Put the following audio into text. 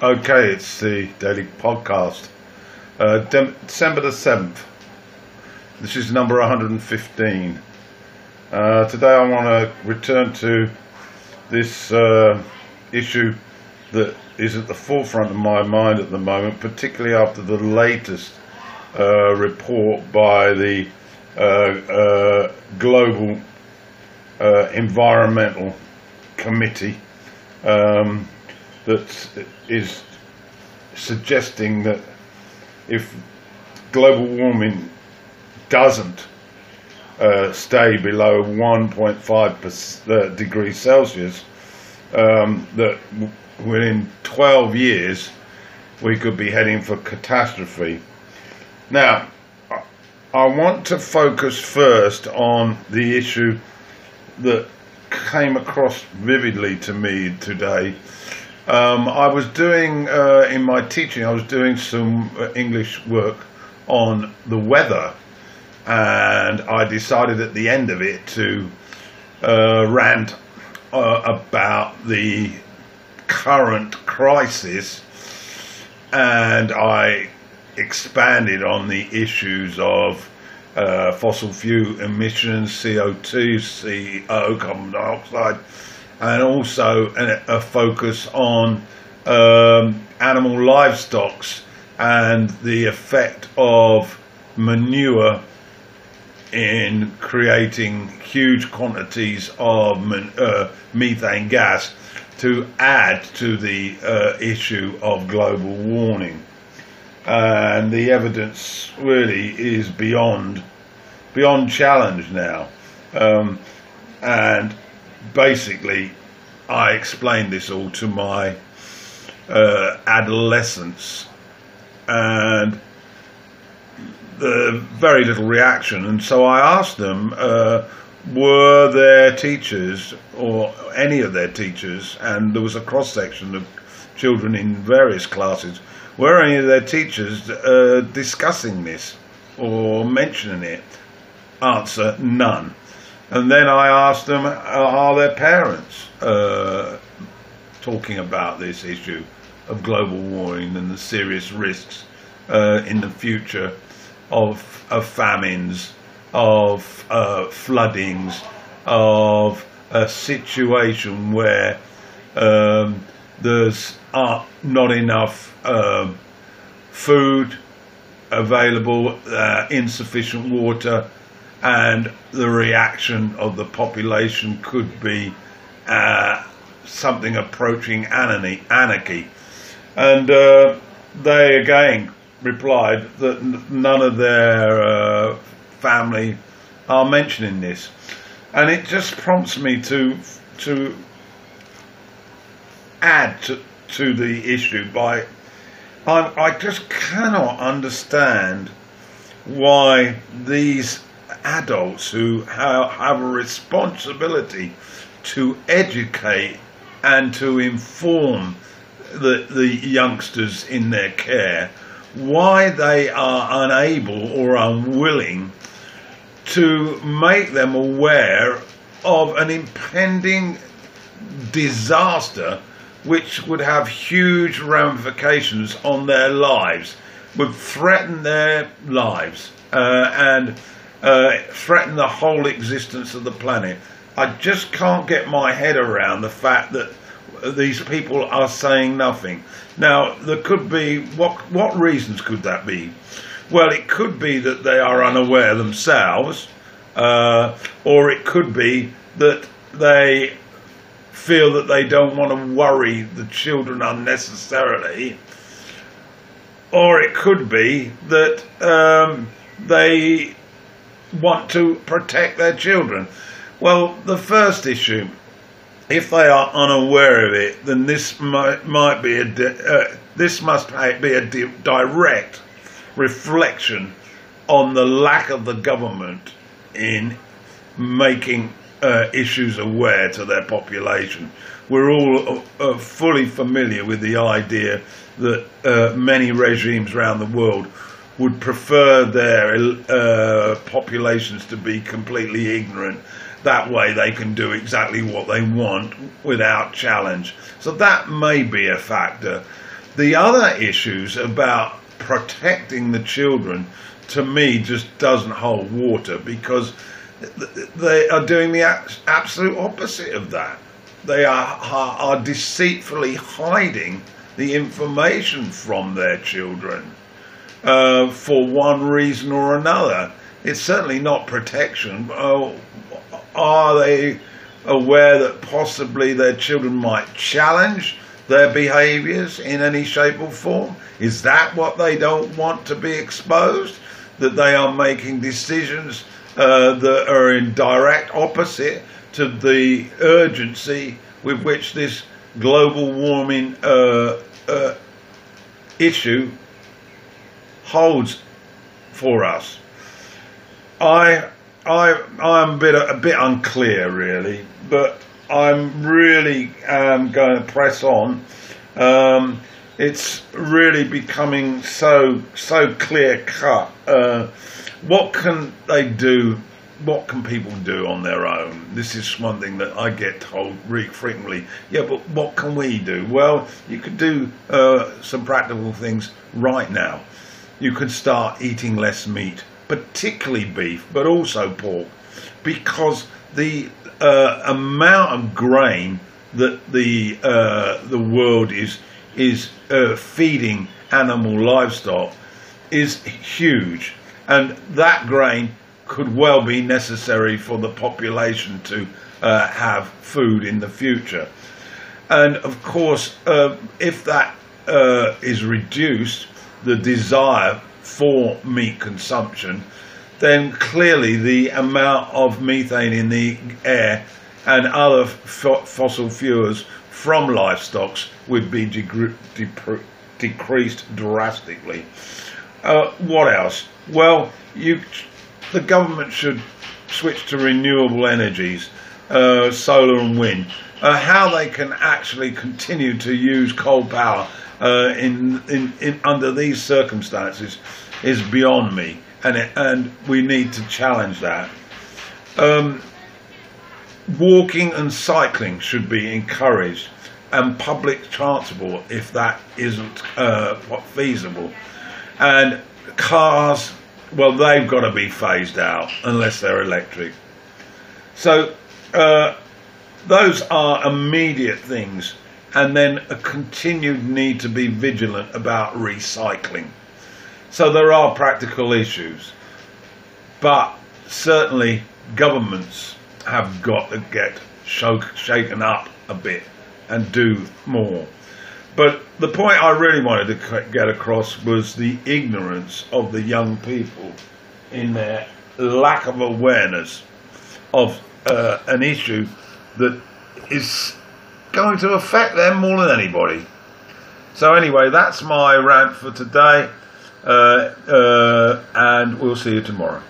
Okay, it's the daily podcast. Uh, December the 7th. This is number 115. Uh, today I want to return to this uh, issue that is at the forefront of my mind at the moment, particularly after the latest uh, report by the uh, uh, Global Environmental Committee. Um, that is suggesting that if global warming doesn't uh, stay below 1.5 uh, degrees Celsius, um, that within 12 years we could be heading for catastrophe. Now, I want to focus first on the issue that came across vividly to me today um, I was doing, uh, in my teaching, I was doing some uh, English work on the weather, and I decided at the end of it to uh, rant uh, about the current crisis, and I expanded on the issues of uh, fossil fuel emissions, CO2, CO, carbon dioxide and also a, focus on um, animal livestocks and the effect of manure in creating huge quantities of uh, methane gas to add to the uh, issue of global warming. And the evidence really is beyond beyond challenge now. Um, and basically, I explained this all to my uh, adolescents, and the very little reaction. And so I asked them, uh, were their teachers or any of their teachers, and there was a cross section of children in various classes, were any of their teachers uh, discussing this or mentioning it? Answer: None. And then I asked them, are their parents uh, talking about this issue of global warming and the serious risks uh, in the future of, of famines, of uh, floodings, of a situation where um, there's not enough um, food available, uh, insufficient water, and the reaction of the population could be uh, something approaching anarchy. And uh, they again replied that none of their uh, family are mentioning this. And it just prompts me to to add to, to the issue by I, I just cannot understand why these adults who have a responsibility to educate and to inform the, the youngsters in their care why they are unable or unwilling to make them aware of an impending disaster which would have huge ramifications on their lives, would threaten their lives, uh, and uh, threaten the whole existence of the planet. I just can't get my head around the fact that these people are saying nothing. Now, there could be what what reasons could that be? Well, it could be that they are unaware themselves, uh, or it could be that they feel that they don't want to worry the children unnecessarily, or it could be that um, they want to protect their children. Well, the first issue, if they are unaware of it, then this might, might be a uh, this must be a direct reflection on the lack of the government in making uh, issues aware to their population. We're all uh, uh fully familiar with the idea that uh, many regimes around the world would prefer their uh, populations to be completely ignorant. That way they can do exactly what they want without challenge. So that may be a factor. The other issues about protecting the children, to me, just doesn't hold water because they are doing the absolute opposite of that. They are, are, are deceitfully hiding the information from their children uh, for one reason or another. It's certainly not protection. Uh, are they aware that possibly their children might challenge their behaviours in any shape or form? Is that what they don't want to be exposed? That they are making decisions uh, that are in direct opposite to the urgency with which this global warming uh, uh, issue holds for us. I I I'm a bit a bit unclear really, but I'm really um, going to press on. Um, it's really becoming so so clear cut. Uh, what can they do? What can people do on their own? This is one thing that I get told really frequently. Yeah, but what can we do? Well, you could do uh, some practical things right now. You could start eating less meat, particularly beef, but also pork, because the uh, amount of grain that the uh, the world is is uh, feeding animal livestock is huge, and that grain could well be necessary for the population to uh, have food in the future. And of course, uh, if that uh, is reduced, the desire for meat consumption, then clearly the amount of methane in the air and other fossil fuels from livestock would be decreased drastically. Uh, what else? Well, you, the government should switch to renewable energies, uh, solar and wind. Uh, how they can actually continue to use coal power uh, in, in, in, under these circumstances is beyond me, and it, and we need to challenge that. Um, walking and cycling should be encouraged, and public transport if that isn't uh, feasible, and cars. Well, they've got to be phased out unless they're electric. So uh, those are immediate things, and then a continued need to be vigilant about recycling. So there are practical issues, but certainly governments have got to get shaken up a bit and do more. But the point I really wanted to get across was the ignorance of the young people in their lack of awareness of uh, an issue that is going to affect them more than anybody. So, anyway, that's my rant for today, uh, uh, and we'll see you tomorrow.